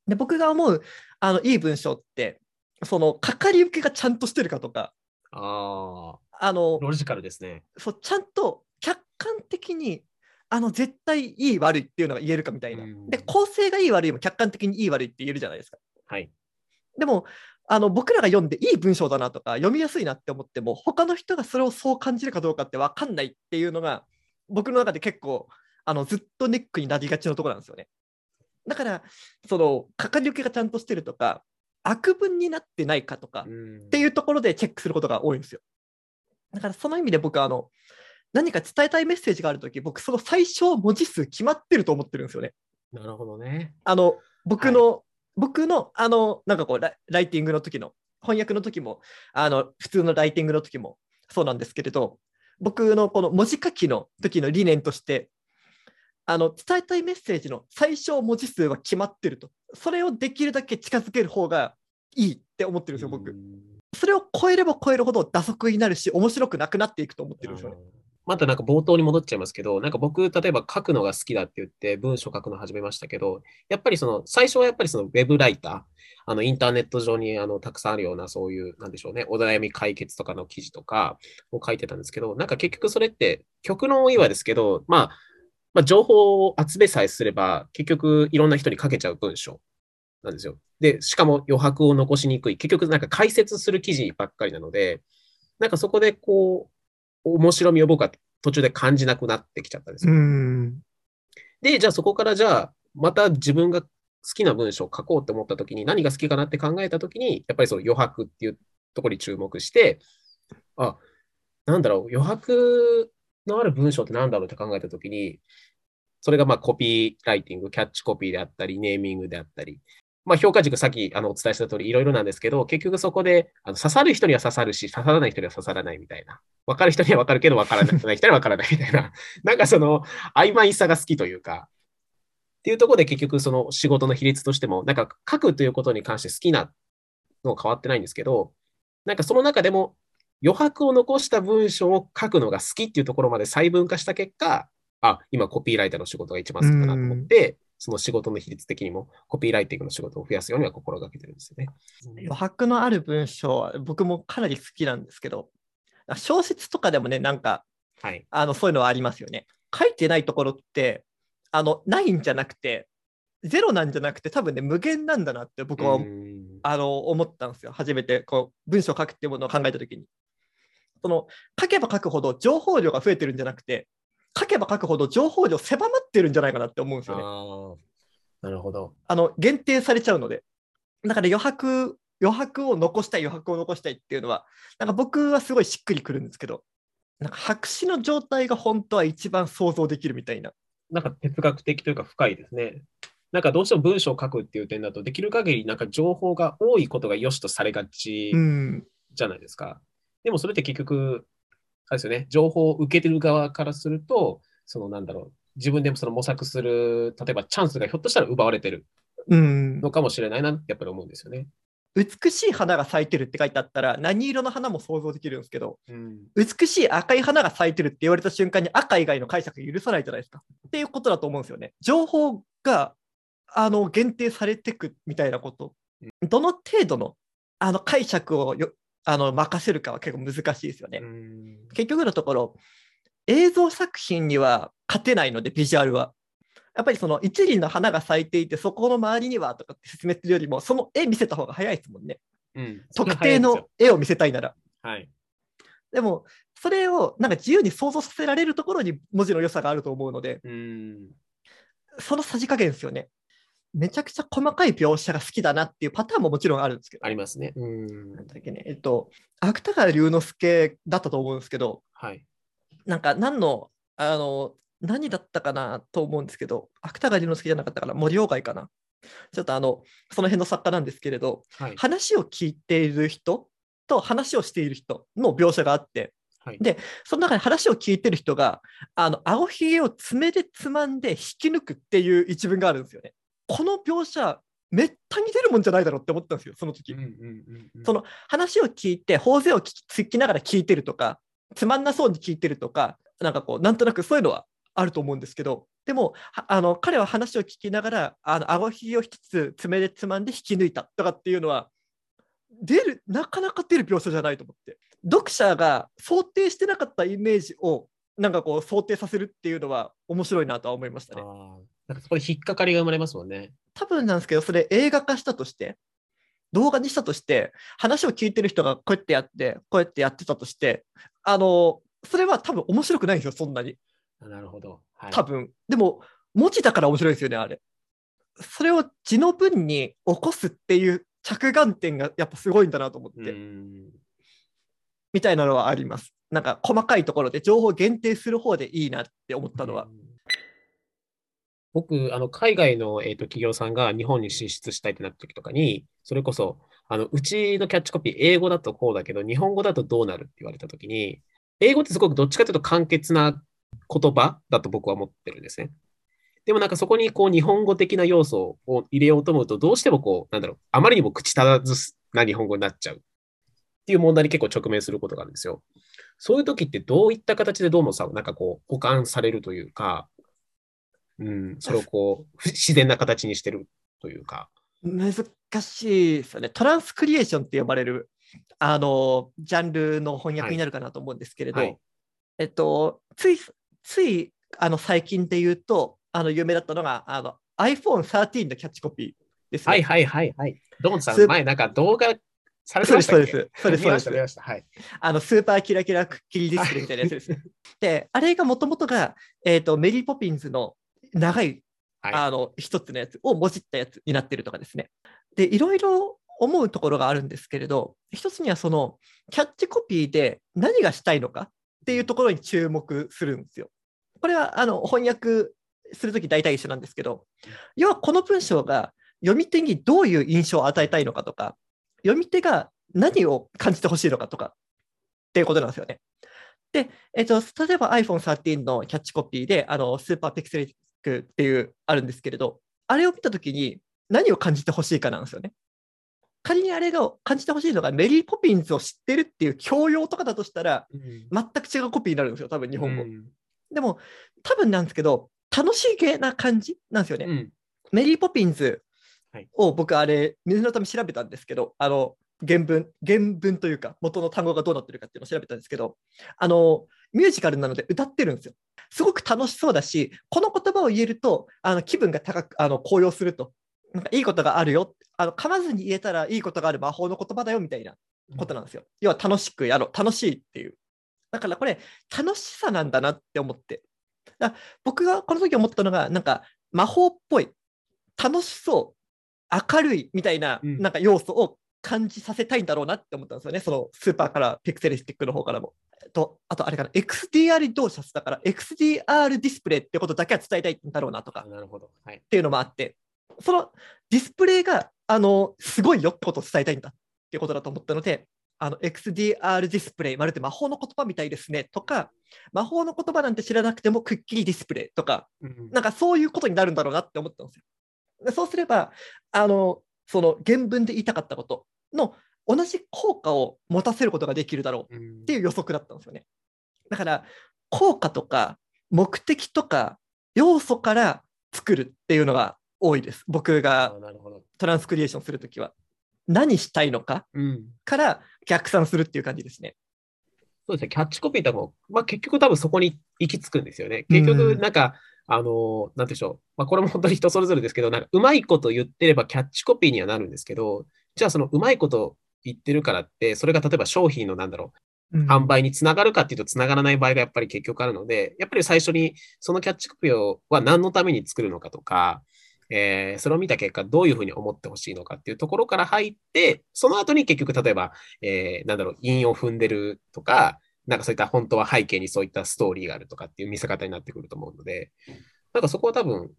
で僕が思うあのいい文章ってそのかかり受けがちゃんとしてるかとかああのあ、ロジカルですね。そうちゃんと客観的にあの絶対いい悪いっていうのが言えるかみたいな。うんで構成がいい悪いも客観的にいい悪いって言えるじゃないですか。はい。でもあの僕らが読んでいい文章だなとか読みやすいなって思っても他の人がそれをそう感じるかどうかって分かんないっていうのが僕の中で結構あのずっとネックになりがちのところなんですよね。だからそのかかり受けがちゃんとしてるとか悪文になってないかとかっっていうところでチェックすることが多いんですよ。だからその意味で僕はあの何か伝えたいメッセージがあるとき、僕その最小文字数決まってると思ってるんですよね。なるほどね。あの僕の、僕のあのなんかこうライティングの時の翻訳の時もあの普通のライティングの時もそうなんですけれど僕のこの文字書きの時の理念としてあの伝えたいメッセージの最小文字数は決まってるとそれをできるだけ近づける方がいいって思ってるんですよ僕うんそれを超えれば超えるほど打足になるし面白くなくなっていくと思ってるんですよね。またなんか冒頭に戻っちゃいますけど、なんか僕、例えば書くのが好きだって言って文章書くの始めましたけど、やっぱりその、最初はやっぱりそのウェブライター、あのインターネット上にあのたくさんあるようなそういう、なんでしょうね、お悩み解決とかの記事とかを書いてたんですけど、なんか結局それって、極論を言えばですけど、まあ、まあ、情報を集めさえすれば、結局いろんな人に書けちゃう文章。なんですよ。で、しかも余白を残しにくい。結局なんか解説する記事ばっかりなので、なんかそこでこう、面白みを僕は途中で感じなくなってきちゃったんですよ。んで、じゃあそこからじゃあ、また自分が好きな文章を書こうって思った時に、何が好きかなって考えた時に、やっぱりその余白っていうところに注目して、あ、なんだろう、余白のある文章ってなんだろうって考えた時に、それがまあコピーライティング、キャッチコピーであったり、ネーミングであったり、まあ評価軸さっきあのお伝えした通りいろいろなんですけど、結局そこであの刺さる人には刺さるし、刺さらない人には刺さらないみたいな。分かる人には分かるけど分からない人には分からないみたいな。(laughs) なんかその曖昧さが好きというか、っていうところで結局その仕事の比率としても、なんか書くということに関して好きなのは変わってないんですけど、なんかその中でも余白を残した文章を書くのが好きっていうところまで細分化した結果、あ、今コピーライターの仕事が一番好きだなと思って、その仕事の比率的にもコピーライティングの仕事を増やすようには心がけてるんですよね。余白のある文章は僕もかなり好きなんですけど小説とかでもねなんかはい。あのそういうのはありますよね書いてないところってあのないんじゃなくてゼロなんじゃなくて多分ね無限なんだなって僕は、うんあの思ったんですよ初めてこう文章を書くっていうものを考えた時にその書けば書くほど情報量が増えてるんじゃなくて書けば書くほど情報量狭まってるんじゃないかなって思うんですよねなるほど。あの限定されちゃうので。だから余白、余白を残したい、余白を残したいっていうのは、なんか僕はすごいしっくりくるんですけど、なんか白紙の状態が本当は一番想像できるみたいな。なんか哲学的というか深いですね。なんかどうしても文章を書くっていう点だと、できる限りなんか情報が多いことが良しとされがちうん。じゃないですか。でもそれって結局、あれですよね、情報を受けてる側からすると、そのなんだろう、自分でもその模索する、例えばチャンスがひょっとしたら奪われてるうん、のかもしれないなってやっぱり思うんですよね。美しい花が咲いてるって書いてあったら何色の花も想像できるんですけどうん、美しい赤い花が咲いてるって言われた瞬間に赤以外の解釈許さないじゃないですか。っていうことだと思うんですよね。情報があの限定されてくみたいなこと。どの程度のあの解釈をよあの任せるかは結構難しいですよね。うん結局のところ、映像作品には勝てないので、ビジュアルは。やっぱりその一輪の花が咲いていて、そこの周りにはとかって説明するよりも、その絵見せた方が早いですもんね。うん特定の絵を見せたいなら。はい。でも、それをなんか自由に想像させられるところに文字の良さがあると思うので、うん。そのさじ加減ですよね。めちゃくちゃ細かい描写が好きだなっていうパターンももちろんあるんですけど、ありますね。うんなんだっけね、えっと、芥川龍之介だったと思うんですけど、はい。なんか何の、あの、何だったかなと思うんですけど、芥川龍之介じゃなかったかな、森鴎外かな。ちょっとあの、その辺の作家なんですけれど、はい。話を聞いている人と話をしている人の描写があって、はいでその中に話を聞いてる人が、あの、顎ひげを爪でつまんで引き抜くっていう一文があるんですよね。この描写、めったに出るもんじゃないだろうって思ったんですよ、その時。うんうんうんうんその話を聞いて、頬杖を聞き聞きながら聞いてるとか、つまんなそうに聞いてるとか、なんかこう、なんとなくそういうのはあると思うんですけど、でも、はあの彼は話を聞きながら、あの顎ひげを一つ爪でつまんで引き抜いたとかっていうのは、出る、なかなか出る描写じゃないと思って。読者が想定してなかったイメージを、なんかこう、想定させるっていうのは面白いなとは思いましたね。なんかそこで引っかかりが生まれますもんね。多分なんですけど、それ映画化したとして、動画にしたとして、話を聞いてる人がこうやってやって、こうやってやってたとして、あの、それは多分面白くないんですよ、そんなに。あなるほど。はい。多分。でも、文字だから面白いですよね、あれ。それを字の文に起こすっていう着眼点がやっぱすごいんだなと思って、うんみたいなのはあります。なんか細かいところで情報を限定する方でいいなって思ったのはう。ん僕、あの、海外の、えーと企業さんが日本に進出したいってなった時とかに、それこそ、あの、うちのキャッチコピー、英語だとこうだけど、日本語だとどうなるって言われた時に、英語ってすごくどっちかというと簡潔な言葉だと僕は思ってるんですね。でもなんかそこにこう日本語的な要素を入れようと思うと、どうしてもこう、なんだろう、あまりにも口足らずな日本語になっちゃうっていう問題に結構直面することがあるんですよ。そういう時ってどういった形でどうもさ、なんかこう、保管されるというか、うん、それをこう、不自然な形にしてるというか。難しいですよね。トランスクリエーションって呼ばれる、あの、ジャンルの翻訳になるかなと思うんですけれど、はいえっと、つい、つい、あの、最近で言うと、あの、有名だったのが、あの、iPhone13 のキャッチコピーですね。はいはいはいはい。ドンさん、前なんか動画されてそうです、ましたっけ？そうです。そうです、そうです。あの、スーパーキラキラクッキリディスプレイみたいなやつです。(laughs) で、あれがもともとが、えっと、メリー・ポピンズの長いはい。あの一つのやつをもじったやつになってるとかですね。で、いろいろ思うところがあるんですけれど、一つにはそのキャッチコピーで何がしたいのかっていうところに注目するんですよ。これはあの翻訳するとき大体一緒なんですけど、要はこの文章が読み手にどういう印象を与えたいのかとか、読み手が何を感じてほしいのかとかっていうことなんですよね。で、えっと、例えば iPhone13 のキャッチコピーで、あのスーパーピクセルっていうあるんですけれど、あれを見たときに何を感じてほしいかなんですよね。仮にあれが感じてほしいのがメリー・ポピンズを知ってるっていう教養とかだとしたら、うん全く違うコピーになるんですよ、多分日本語。うんでも、多分なんですけど、楽しげな感じなんですよね。うんメリー・ポピンズはいを僕、あれ、水のため調べたんですけど、あの原文、原文というか、元の単語がどうなってるかっていうのを調べたんですけど、あのミュージカルなので歌ってるんですよ。すごく楽しそうだし、この言葉を言えると、あの気分が高くあの高揚すると、なんかいいことがあるよ、あの噛まずに言えたらいいことがある魔法の言葉だよみたいなことなんですよ。要は楽しくやろう、楽しいっていう。だからこれ、楽しさなんだなって思って。だ僕がこの時思ったのが、なんか魔法っぽい、楽しそう、明るいみたいなうん。なんか要素を感じさせたいんだろうなって思ったんですよね、そのスーパーからピクセルスティックの方からも。と、あとあれかな、XDR 同社だから XDR ディスプレイってことだけは伝えたいんだろうなとかあなるほど。はい。っていうのもあって、そのディスプレイがあのすごいよってことを伝えたいんだっていうことだと思ったので、あの XDR ディスプレイ、まるで魔法の言葉みたいですねとか、魔法の言葉なんて知らなくてもくっきりディスプレイとか、うんなんかそういうことになるんだろうなって思ったんですよ。でそうすれば、あのその原文で言いたかったことの同じ効果を持たせることができるだろううんっていう予測だったんですよね。だから、効果とか目的とか要素から作るっていうのが多いです。僕あが。トランスクリエーションするときは。何したいのかうん。から逆算するっていう感じですね。そうですね、キャッチコピーってもう、まあ、結局多分そこに行き着くんですよね。結局、うんなんか、あのーなんでしょう。まあ、これも本当に人それぞれですけど、なんか、うまいこと言ってればキャッチコピーにはなるんですけど、じゃあそのうまいこと言ってるからって、それが例えば商品のなんだろう、販売につながるかっていうとつながらない場合がやっぱり結局あるので、やっぱり最初にそのキャッチコピーをは何のために作るのかとか、えーそれを見た結果どういうふうに思ってほしいのかっていうところから入って、その後に結局例えば、えーなんだろう、韻を踏んでるとか、なんかそういった本当は背景にそういったストーリーがあるとかっていう見せ方になってくると思うので、なんかそこは多分、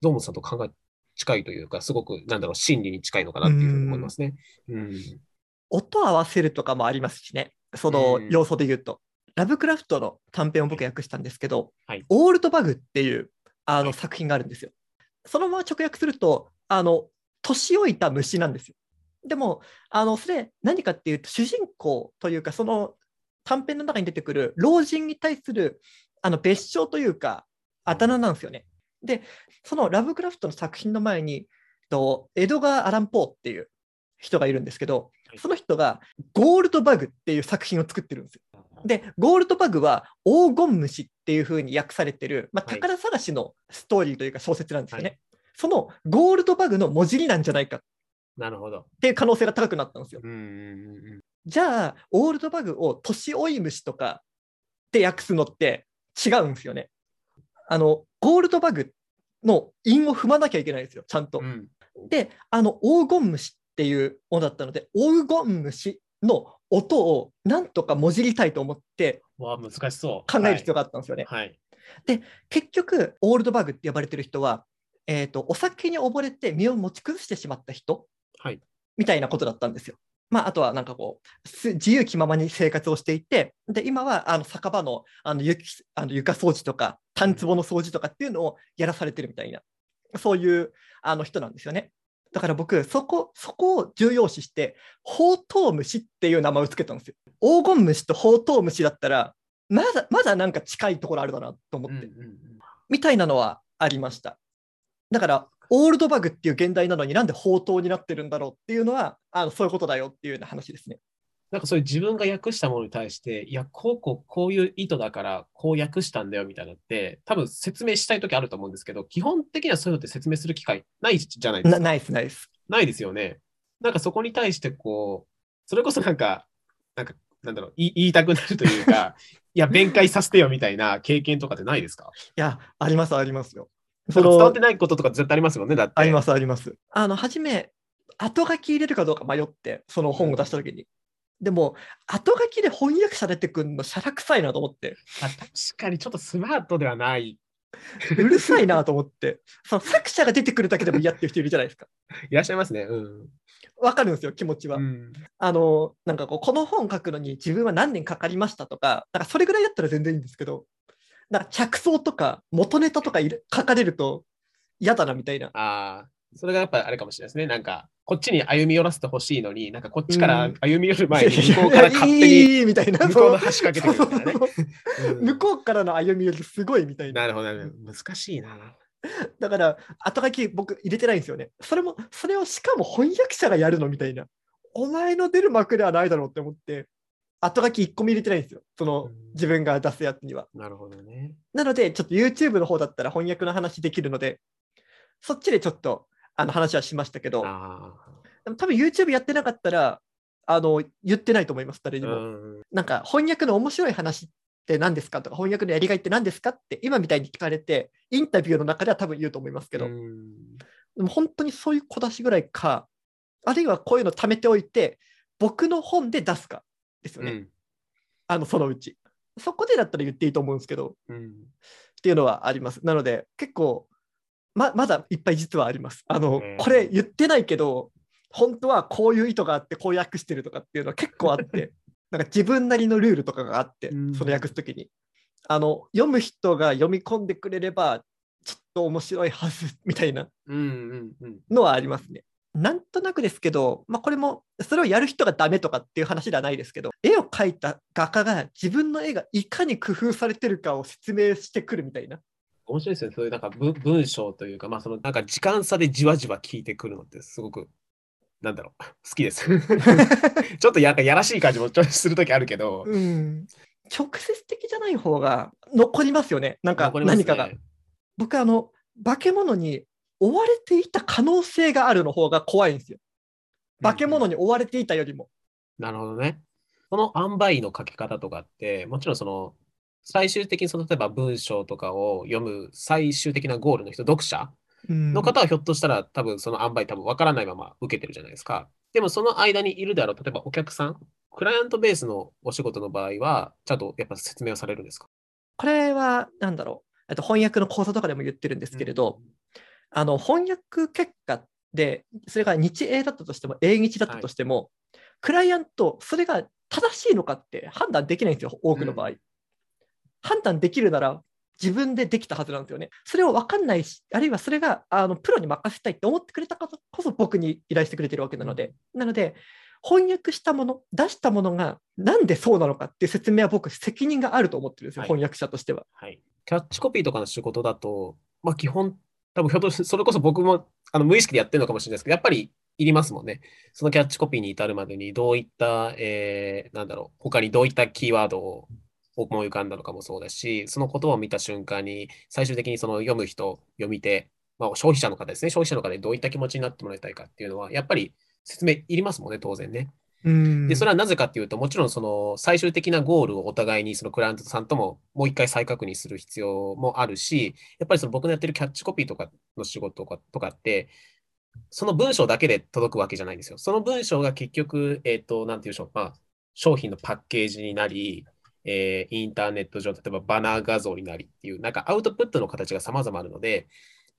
ゾウモさんと考え近いというか、すごく、なんだろう、心理に近いのかなっていうふうに思いますね。うん。音合わせるとかもありますしね、そのうん要素で言うと。ラブクラフトの短編を僕訳したんですけど、はいオールドバグっていうあのはい作品があるんですよ。そのまま直訳すると、あの年老いた虫なんですよ。でも、あのそれ何かっていうと、主人公というか、その短編の中に出てくる老人に対するあの別称というか、あだ名なんですよね。で、そのラブクラフトの作品の前に、とエドガー・アラン・ポーっていう人がいるんですけどは、いその人がゴールドバグっていう作品を作ってるんですよ。で、ゴールドバグは黄金虫っていう風に訳されてる、まあ、はい宝探しのストーリーというか小説なんですよね。はそのゴールドバグの文字りなんじゃないかっなるほど。ていう可能性が高くなったんですよ。じゃあ、オールドバグを年老い虫とかって訳すのって違うんですよね。あの、ゴールドバグの韻を踏まなきゃいけないんですよ、ちゃんとうん。。うんで、あの黄金虫っていうものだったので、黄金虫の音をなんとかもじりたいと思ってわあ、難しそう。考える必要があったんですよね。はい。結局、オールドバグって呼ばれてる人は、えーと、お酒に溺れて身を持ち崩してしまった人はい。みたいなことだったんですよ。まあ、あとはなんかこうす自由気ままに生活をしていてで今はあの酒場のあの雪あの床掃除とか炭壺の掃除とかっていうのをやらされてるみたいなそういうあの人なんですよね。だから僕そこそこを重要視してホウトウムシっていう名前をつけたんですよ。黄金虫とホウトウムシだったらまだまだなんか近いところあるだなと思って、みたいなのはありました。だから、オールドバグっていう現代なのになんで宝刀になってるんだろうっていうのは、あのそういうことだよっていうような話ですね。なんかそういう自分が訳したものに対して、いや、こうこう、こういう意図だから、こう訳したんだよみたいなのって、多分説明したいときあると思うんですけど、基本的にはそういうのって説明する機会ないじゃないですか。なナイスナイス。ないですよね。なんかそこに対して、こう、それこそなんか、なんか、なんだろう、言いたくなるというか、(laughs) いや、弁解させてよみたいな経験とかってないですか？いや、ありますありますよ。その伝わってないこととか絶対ありますもんね、だって。ありますあります。あの、初め、後書き入れるかどうか迷って、その本を出したときに。でも、後書きで翻訳者出てくるの、しゃらくさいなと思って、あ確かにちょっとスマートではない。うるさいなと思って、その作者が出てくるだけでも嫌っていう人いるじゃないですか。いらっしゃいますね。うん。わかるんですよ、気持ちは。うん、あの、なんかこう、この本書くのに自分は何年かかりましたとか、なんかそれぐらいだったら全然いいんですけど、なんか着想とか元ネタとか書かれると嫌だなみたいな。ああ、それがやっぱあれかもしれないですね。なんか、こっちに歩み寄らせてほしいのに、なんかこっちから歩み寄る前に、向こうから勝手にいいみたいな。向こうの端かけてくるみたいなね向こうからの歩み寄りすごいみたいな。なるほど、なるほど。難しいな。だから、後書き僕入れてないんですよね。それも、それをしかも翻訳者がやるのみたいな。お前の出る幕ではないだろうって思って、後書き1個も入れてないんですよ。そのうん自分が出すやつには。なるほどね。なので、ちょっと YouTube の方だったら翻訳の話できるので、そっちでちょっとあの話はしましたけど、あでも多分 YouTube やってなかったら、あの言ってないと思います、誰あ。にも。うん。なんか翻訳の面白い話って何ですかとか、翻訳のやりがいって何ですかって今みたいに聞かれて、インタビューの中では多分言うと思いますけど、うんでも本当にそういう小出しぐらいか、あるいはこういうの貯めておいて、僕の本で出すかですよね、うん。あのそのうち。そこでだったら言っていいと思うんですけど、うん。っていうのはあります。なので、結構、ままだいっぱい実はあります。あの、これ言ってないけど、本当はこういう意図があって、こう訳してるとかっていうのは結構あって、(laughs) なんか自分なりのルールとかがあってうん、その訳すときに。あの、読む人が読み込んでくれれば、ちょっと面白いはずみたいな。のはありますね。なんとなくですけど、まあ、これもそれをやる人がダメとかっていう話ではないですけど、絵を描いた画家が自分の絵がいかに工夫されてるかを説明してくるみたいな。面白いですよね。そういうなんか文文章というか、まあそのなんか時間差でじわじわ聞いてくるのってすごくなんだろう、好きです。(laughs) ちょっとややらしい感じもちょっとするときあるけど、うん、直接的じゃない方が残りますよね、なんか何かが。僕あの、化け物に追われていた可能性があるの方が怖いんですよ。化け物に追われていたよりも。なるほどね。その塩梅の書き方とかって、もちろんその、最終的にその例えば文章とかを読む最終的なゴールの人、読者うんの方はひょっとしたら多分その塩梅多分分からないまま受けてるじゃないですか。でもその間にいるであろう、例えばお客さん、クライアントベースのお仕事の場合は、ちゃんとやっぱ説明をされるんですか？これは、なんだろう、えっと翻訳の講座とかでも言ってるんですけれど、あの翻訳結果で、それが日英だったとしても、英日だったとしても、クライアント、それが正しいのかって判断できないんですよ、多くの場合。うん判断できるなら、自分でできたはずなんですよね。それを分かんないし、あるいはそれがあのプロに任せたいって思ってくれたからこそ僕に依頼してくれてるわけなので、なので、翻訳したもの、出したものがなんでそうなのかっていう説明は僕、責任があると思ってるんですよ、はい翻訳者としては。はい。キャッチコピーとかの仕事だと、まあ基本、多分ひょっとしそれこそ僕もあの無意識でやってるのかもしれないですけど、やっぱりいりますもんね。そのキャッチコピーに至るまでにどういった、えーなんだろう、他にどういったキーワードを思い浮かんだのかもそうだし、その言葉を見た瞬間に、最終的にその読む人、読み手、まあ、消費者の方ですね、消費者の方でどういった気持ちになってもらいたいかっていうのは、やっぱり説明いりますもんね、当然ね。で、それはなぜかっていうと、もちろんその最終的なゴールをお互いにそのクライアントさんとももう一回再確認する必要もあるし、やっぱりその僕のやってるキャッチコピーとかの仕事とかとかって、その文章だけで届くわけじゃないんですよ。その文章が結局、えっ、と、なんていうでしょう、まあ、商品のパッケージになり、えーインターネット上、例えばバナー画像になりっていう、なんかアウトプットの形が様々あるので、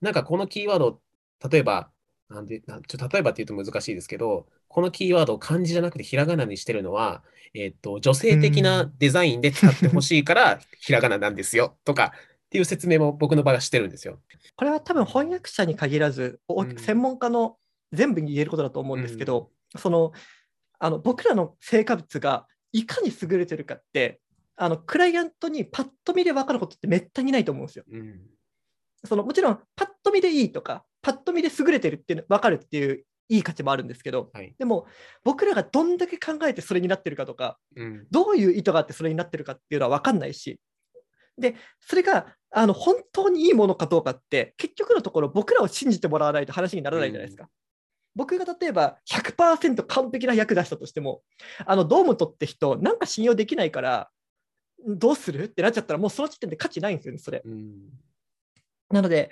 なんかこのキーワード、例えば、なんで、なんちょ例えばって言うと難しいですけど、このキーワードを漢字じゃなくてひらがなにしてるのは、えっと、女性的なデザインで使ってほしいから、(laughs) ひらがななんですよ、とかっていう説明も僕の場合はしてるんですよ。これは多分翻訳者に限らず、おうん専門家の全部に言えることだと思うんですけど、そのあの僕らの成果物がいかに優れてるかってあのクライアントにパッと見で分かることってめったにないと思うんですよ。うん。そのもちろんパッと見でいいとかパッと見で優れてるっていうの分かるっていういい価値もあるんですけどはい。でも僕らがどんだけ考えてそれになってるかとかうん。どういう意図があってそれになってるかっていうのは分かんないし、で、それがあの本当にいいものかどうかって、結局のところ僕らを信じてもらわないと話にならないじゃないですか。僕が例えば100%完璧な役出したとしても、あの堂本って人、なんか信用できないから、どうする？ってなっちゃったら、もうその時点で価値ないんですよね、それ。うん。なので、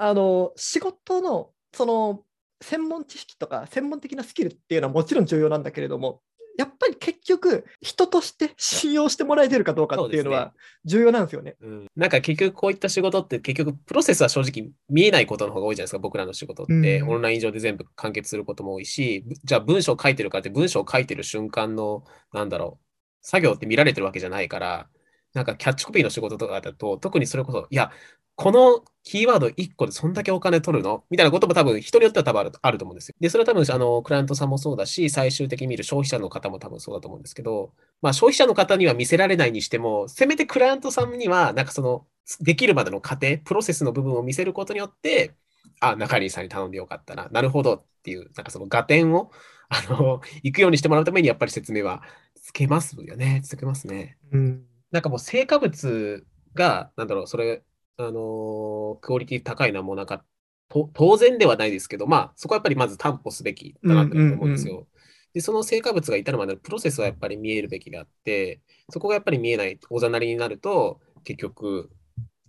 あの仕事のその専門知識とか専門的なスキルっていうのはもちろん重要なんだけれども、やっぱり結局、人として信用してもらえてるかどうかっていうのは重要なんですよね。うん、なんか結局こういった仕事って結局プロセスは正直見えないことの方が多いじゃないですか、僕らの仕事って。うんオンライン上で全部完結することも多いし、ぶじゃあ文章を書いてるかって文章を書いてる瞬間の、なんだろう、作業って見られてるわけじゃないから、なんかキャッチコピーの仕事とかだと、特にそれこそ、いや、このキーワード1個でそんだけお金取るの？みたいなことも多分人によっては多分あると思うんですよ。で、それは多分あのクライアントさんもそうだし、最終的に見る消費者の方も多分そうだと思うんですけど、まあ消費者の方には見せられないにしても、せめてクライアントさんには、なんかその、できるまでの過程、プロセスの部分を見せることによって、あ、中西さんに頼んでよかったな、なるほどっていう、なんかその合点を、あの、行くようにしてもらうために、やっぱり説明はつけますよね。つけますね。うんなんかもう成果物が、なんだろう、それ、あのークオリティ高いのはもうなんか、と当然ではないですけど、まあ、そこはやっぱりまず担保すべきだなって思うんですよ。で、その成果物が至るまでのプロセスはやっぱり見えるべきであって、そこがやっぱり見えない、おざなりになると、結局、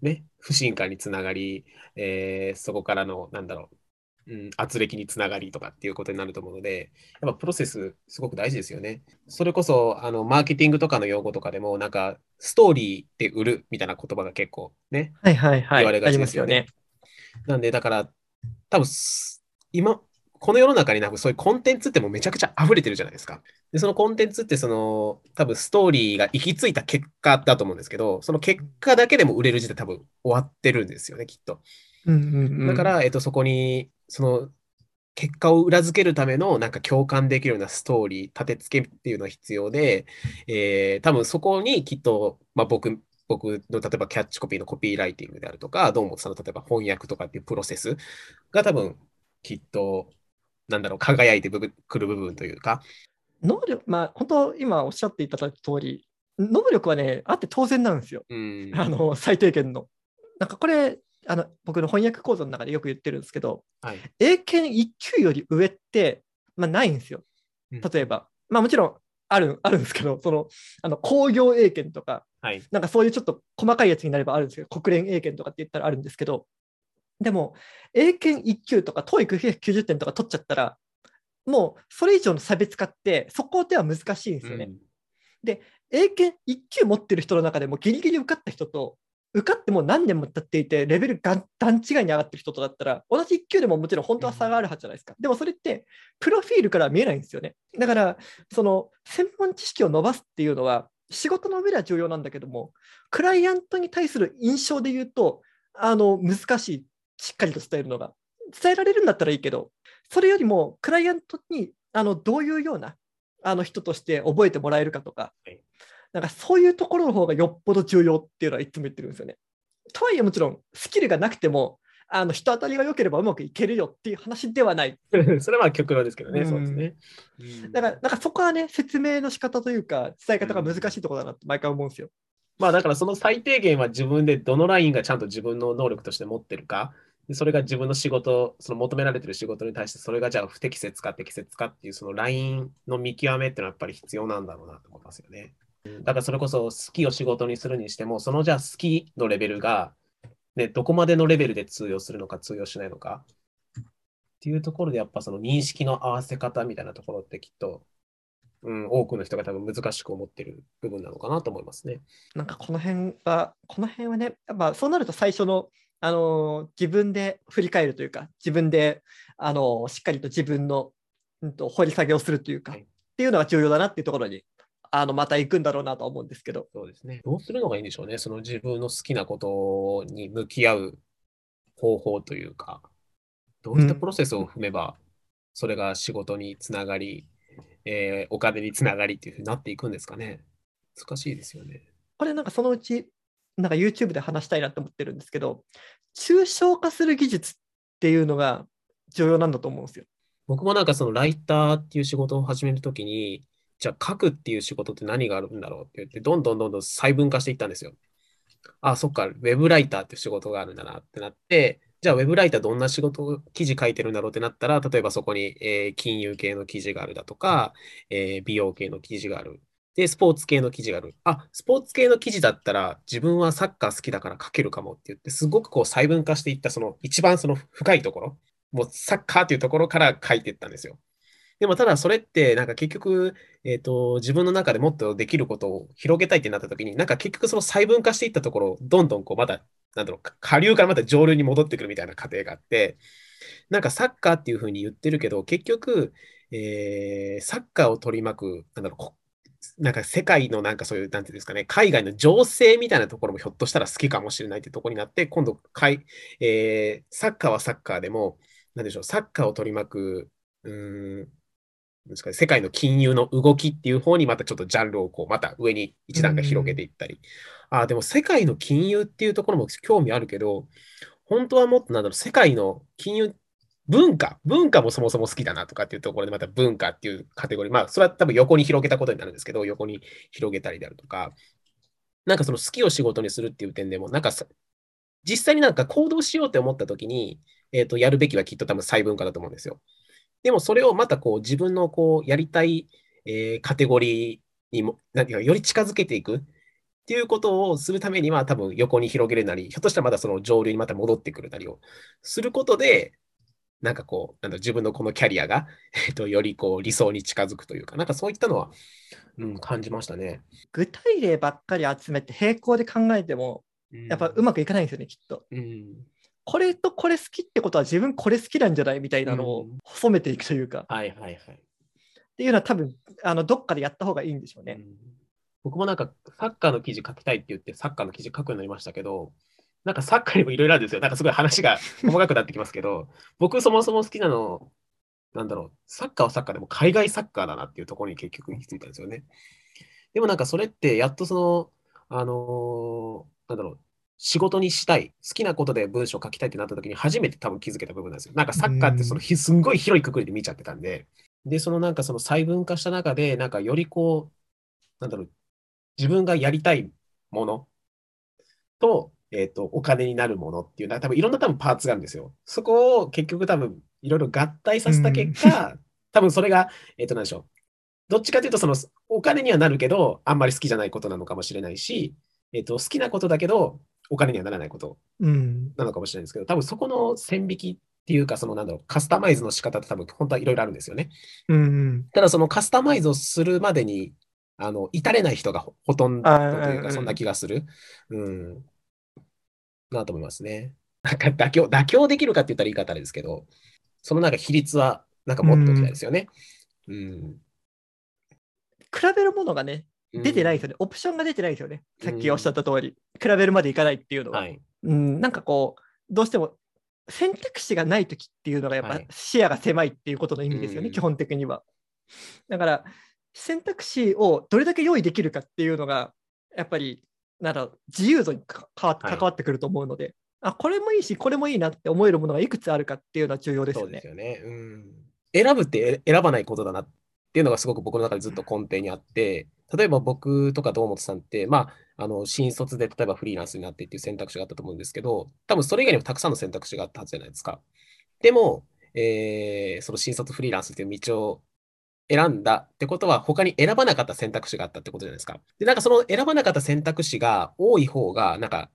ね、不信感につながり、えーそこからの、なんだろう、うん、圧力につながりとかっていうことになると思うので、やっぱプロセスすごく大事ですよね。それこそ、あの、マーケティングとかの用語とかでも、なんか、ストーリーで売るみたいな言葉が結構ね、はいはいはい。言われがちですよねよね。なんで、だから、多分す今、この世の中になんかそういうコンテンツってもうめちゃくちゃ溢れてるじゃないですか。で、そのコンテンツってその、多分ストーリーが行き着いた結果だと思うんですけど、その結果だけでも売れる時点多分終わってるんですよね、きっと。うんうんうんだから、えっと、そこに、その、結果を裏付けるための、なんか共感できるようなストーリー、立て付けっていうのが必要で、えー多分そこにきっと、まあ、僕、僕の例えばキャッチコピーのコピーライティングであるとか、堂本さんの例えば翻訳とかっていうプロセスが多分きっとなんだろう、輝いてくる部分というか。能力、まあ、本当、今おっしゃっていただいた通り、能力はね、あって当然なんですよ。うん、あの最低限の。なんかこれ、あの僕の翻訳講座の中でよく言ってるんですけど、はい、英検1級より上って、まあ、ないんですよ。例えば、うん、まあ、もちろんあるあるんですけど、そのあの工業英検とか、はい、なんかそういうちょっと細かいやつになればあるんですけど、国連英検とかって言ったらあるんですけど、でも、英検1級とか、TOEIC990 点とか取っちゃったら、もうそれ以上の差別化って、そこでは難しいんですよね。うん、で、英検1級持ってる人の中でもギリギリ受かった人と、受かっても何年も経っていて、レベルが段違いに上がってる人とだったら、同じ1級でももちろん本当は差があるはずじゃないですか。でもそれって、プロフィールから見えないんですよね。だから、その専門知識を伸ばすっていうのは、仕事の上では重要なんだけども、クライアントに対する印象で言うと、あの難しい、しっかりと伝えるのが。伝えられるんだったらいいけど、それよりもクライアントにあのどういうようなあの人として覚えてもらえるかとか、なんかそういうところの方がよっぽど重要っていうのはいつも言ってるんですよね。とはいえもちろんスキルがなくてもあの人当たりが良ければうまくいけるよっていう話ではない。(laughs) それは極論ですけどね、うん、そうですね。だから、なんかそこはね、説明の仕方というか、伝え方が難しいところだなって毎回思うんですよ。まあだからその最低限は自分でどのラインがちゃんと自分の能力として持ってるか、それが自分の仕事、その求められてる仕事に対して、それがじゃあ不適切か適切かっていうそのラインの見極めっていうのはやっぱり必要なんだろうなと思いますよね。だからそれこそ好きを仕事にするにしても、そのじゃあ好きのレベルが、ね、どこまでのレベルで通用するのか通用しないのかっていうところでやっぱその認識の合わせ方みたいなところってきっと、うん、多くの人が多分難しく思ってる部分なのかなと思いますね。なんかこの辺は、この辺はね、やっぱそうなると最初のあの自分で振り返るというか、自分であのしっかりと自分の、うん、と掘り下げをするというか、はい、っていうのが重要だなっていうところにあのまた行くんだろうなと思うんですけど。そうですね。どうするのがいいんでしょうね。その自分の好きなことに向き合う方法というか、どういったプロセスを踏めば、それが仕事につながり、うん、えー、お金につながりっていうふうになっていくんですかね。難しいですよね。これなんかそのうち、なんか YouTube で話したいなと思ってるんですけど、抽象化する技術っていうのが重要なんだと思うんですよ。僕もなんかそのライターっていう仕事を始めるときに、じゃあ書くっていう仕事って何があるんだろうって言って、どんどんどんどん細分化していったんですよ。あ、あそっか、ウェブライターって仕事があるんだなってなって、じゃあ、ウェブライターどんな仕事、記事書いてるんだろうってなったら、例えばそこに、えー、金融系の記事があるだとか、えー、美容系の記事がある。で、スポーツ系の記事がある。あ、スポーツ系の記事だったら、自分はサッカー好きだから書けるかもって言って、すごくこう細分化していった、その一番その深いところ、もうサッカーっていうところから書いていったんですよ。でもただそれってなんか結局、えーと、自分の中でもっとできることを広げたいってなった時になんか結局その細分化していったところどんどんこうまたなんだろう下流からまた上流に戻ってくるみたいな過程があってなんかサッカーっていうふうに言ってるけど結局、えー、サッカーを取り巻くなんだろうなんか世界のなんかそういう、なんていうんですかね、海外の情勢みたいなところもひょっとしたら好きかもしれないってところになって、今度かい、えー、サッカーはサッカーでも、なんでしょう、サッカーを取り巻く、うん、ですかね、世界の金融の動きっていう方にまたちょっとジャンルをこうまた上に一段階広げていったり、ああ、でも世界の金融っていうところも興味あるけど、本当はもっとなんだろう、世界の金融、文化、文化もそもそも好きだなとかっていうところでまた文化っていうカテゴリー、まあそれは多分横に広げたことになるんですけど、横に広げたりであるとか、なんかその好きを仕事にするっていう点でも、なんか実際になんか行動しようって思った時に、えっ、ー、と、やるべきはきっと多分細分化だと思うんですよ。でもそれをまたこう自分のこうやりたい、えー、カテゴリーにも、何ていうか、より近づけていくっていうことをするためには、多分横に広げるなり、ひょっとしたらまたその上流にまた戻ってくるなりをすることで、なんかこう、なんだ自分のこのキャリアが、(laughs) えっと、よりこう理想に近づくというか、なんかそういったのは、うん、感じましたね。具体例ばっかり集めて並行で考えても、やっぱうまくいかないんですよね、きっと。うんこれとこれ好きってことは自分これ好きなんじゃないみたいなのを細めていくというか、うん、はいはいはい。っていうのは多分あのどっかでやった方がいいんでしょうね、うん、僕もなんかサッカーの記事書きたいって言ってサッカーの記事書くようになりましたけど、なんかサッカーにもいろいろあるんですよ。なんかすごい話が細かくなってきますけど、僕そもそも好きなの、なんだろう、サッカーはサッカーでも海外サッカーだなっていうところに結局行き着いたんですよね。でもなんかそれってやっとその、あのー、なんだろう、仕事にしたい、好きなことで文章を書きたいってなった時に初めて多分気づけた部分なんですよ。なんかサッカーってそのひすんごい広いくくりで見ちゃってたんで、で、そのなんかその細分化した中で、なんかよりこう、なんだろう、自分がやりたいものと、えっ、と、お金になるものっていうのは多分いろんな多分パーツがあるんですよ。そこを結局多分いろいろ合体させた結果、多分それが、えっ、と、なんでしょう。どっちかというと、その、お金にはなるけど、あんまり好きじゃないことなのかもしれないし、えっ、と、好きなことだけど、お金にはならないことうん。なのかもしれないですけど、多分そこの線引きっていうか、そのなんだろう、カスタマイズの仕方って多分本当はいろいろあるんですよね。うん。ただそのカスタマイズをするまでに、あの、至れない人がほほとんどというか、そんな気がする。うん。なと思いますね。なんか妥協、妥協できるかって言ったら言い方あれですけど、そのなんか比率は、なんか持っておきたいですよね。うん。比べるものがね、出てないですよね。オプションが出てないですよね。さっきおっしゃった通り。比べるまでいかないっていうのは。はい。うん、なんかこう、どうしても選択肢がないときっていうのがやっぱはい視野が狭いっていうことの意味ですよね、うん基本的には。だから、選択肢をどれだけ用意できるかっていうのが、やっぱり、なんだろう自由度にか関わってくると思うので、あ、これもいいし、これもいいなって思えるものがいくつあるかっていうのは重要ですよねそうです。よね。うん。選ぶって選ばないことだなっっていうのがすごく僕の中でずっと根底にあって、例えば僕とか堂本さんって、まあ、あの、新卒で例えばフリーランスになってっていう選択肢があったと思うんですけど、多分それ以外にもたくさんの選択肢があったはずじゃないですか。でも、えーその新卒フリーランスっていう道を選んだってことは、他に選ばなかった選択肢があったってことじゃないですか。で、なんかその選ばなかった選択肢が多い方が、なんか、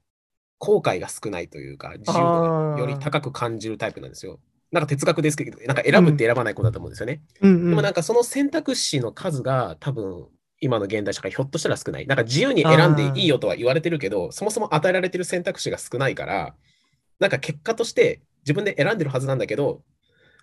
後悔が少ないというか、自由度がより高く感じるタイプなんですよ。なんか哲学ですけど、なんか選ぶって選ばないことだと思うんですよね。うんうんでもなんかその選択肢の数が多分今の現代社会ひょっとしたら少ない。なんか自由に選んでいいよとは言われてるけど、そもそも与えられてる選択肢が少ないから、なんか結果として自分で選んでるはずなんだけど、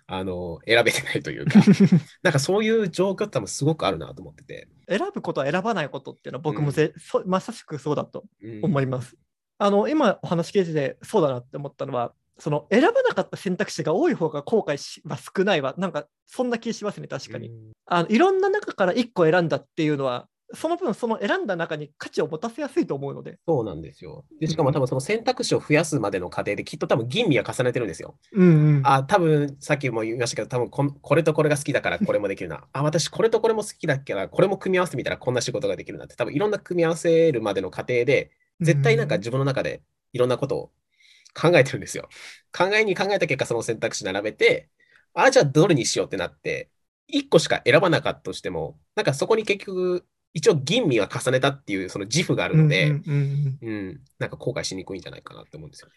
あの、選べてないというか、(laughs) なんかそういう状況って多分すごくあるなと思ってて。選ぶことは選ばないことっていうのは僕もぜ、そまさしくそうだとうん思います。あの今お話聞いててそうだなって思ったのはその選ばなかった選択肢が多い方が後悔しは少ないわなんかそんな気しますね確かに、うんあのいろんな中から1個選んだっていうのはその分その選んだ中に価値を持たせやすいと思うので、そうなんですよ。で、しかも多分その選択肢を増やすまでの過程できっと多分吟味は重ねてるんですよ。うんうん、あ、多分さっきも言いましたけど、多分こんこれとこれが好きだからこれもできるな。あ、私これとこれも好きだからこれも組み合わせてみたらこんな仕事ができるなって、多分いろんな組み合わせるまでの過程で、絶対なんか自分の中でいろんなことを考えてるんですよ。考えに考えた結果、その選択肢並べて、あ、じゃあどれにしようってなって、1個しか選ばなかったとしても、なんかそこに結局、一応吟味は重ねたっていうその自負があるので、うん、なんか後悔しにくいんじゃないかなって思うんですよね。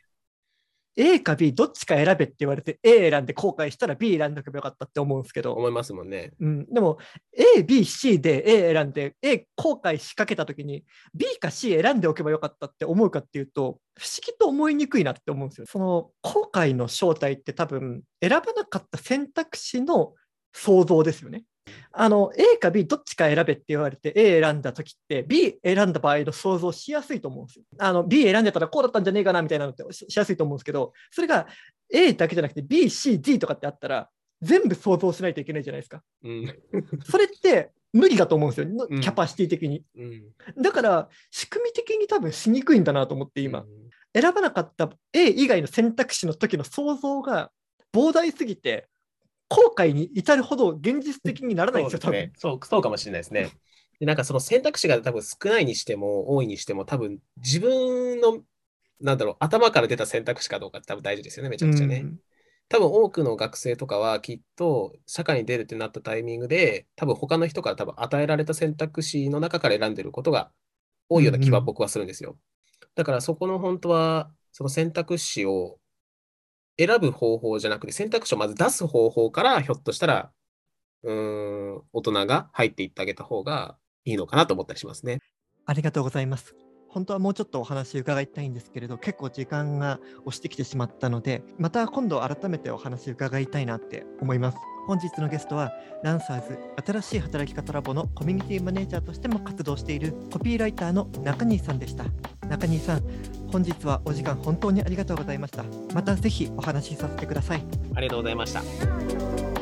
A か B どっちか選べって言われて A 選んで後悔したら B 選んどけばよかったって思うんですけど、思いますもんね。うん、でも A、B、C で A 選んで A 後悔しかけたときに B か C 選んでおけばよかったって思うかっていうと不思議と思いにくいなって思うんですよ。その後悔の正体って多分選ばなかった選択肢の想像ですよね。あの A か B どっちか選べって言われて A 選んだ時って B 選んだ場合の想像しやすいと思うんですよ。あの B 選んでたらこうだったんじゃねえかなみたいなのってししやすいと思うんですけどそれが A だけじゃなくて B、C、D とかってあったら全部想像しないといけないじゃないですか。うん。それって無理だと思うんですよ、キャパシティ的に。うん、だから、仕組み的に多分しにくいんだなと思って、今、うん選ばなかった A 以外の選択肢の時の想像が膨大すぎて、後悔に至るほど現実的にならないんですよ、多分そうね。そう、そうかもしれないですね。で、なんかその選択肢が多分少ないにしても多いにしても多分自分の、なんだろう、頭から出た選択肢かどうかって多分大事ですよね、めちゃくちゃね。うん多分多くの学生とかはきっと社会に出るってなったタイミングで多分他の人から多分与えられた選択肢の中から選んでることが多いような気は僕はするんですよ。だからそこの本当はその選択肢を選ぶ方法じゃなくて選択肢をまず出す方法からひょっとしたらうん大人が入っていってあげた方がいいのかなと思ったりしますね。ありがとうございます。本当はもうちょっとお話伺いたいんですけれど、結構時間が押してきてしまったので、また今度改めてお話伺いたいなって思います。本日のゲストは、ランサーズ新しい働き方ラボのコミュニティマネージャーとしても活動しているコピーライターの中西さんでした。中西さん、本日はお時間本当にありがとうございました。またぜひお話しさせてください。ありがとうございました。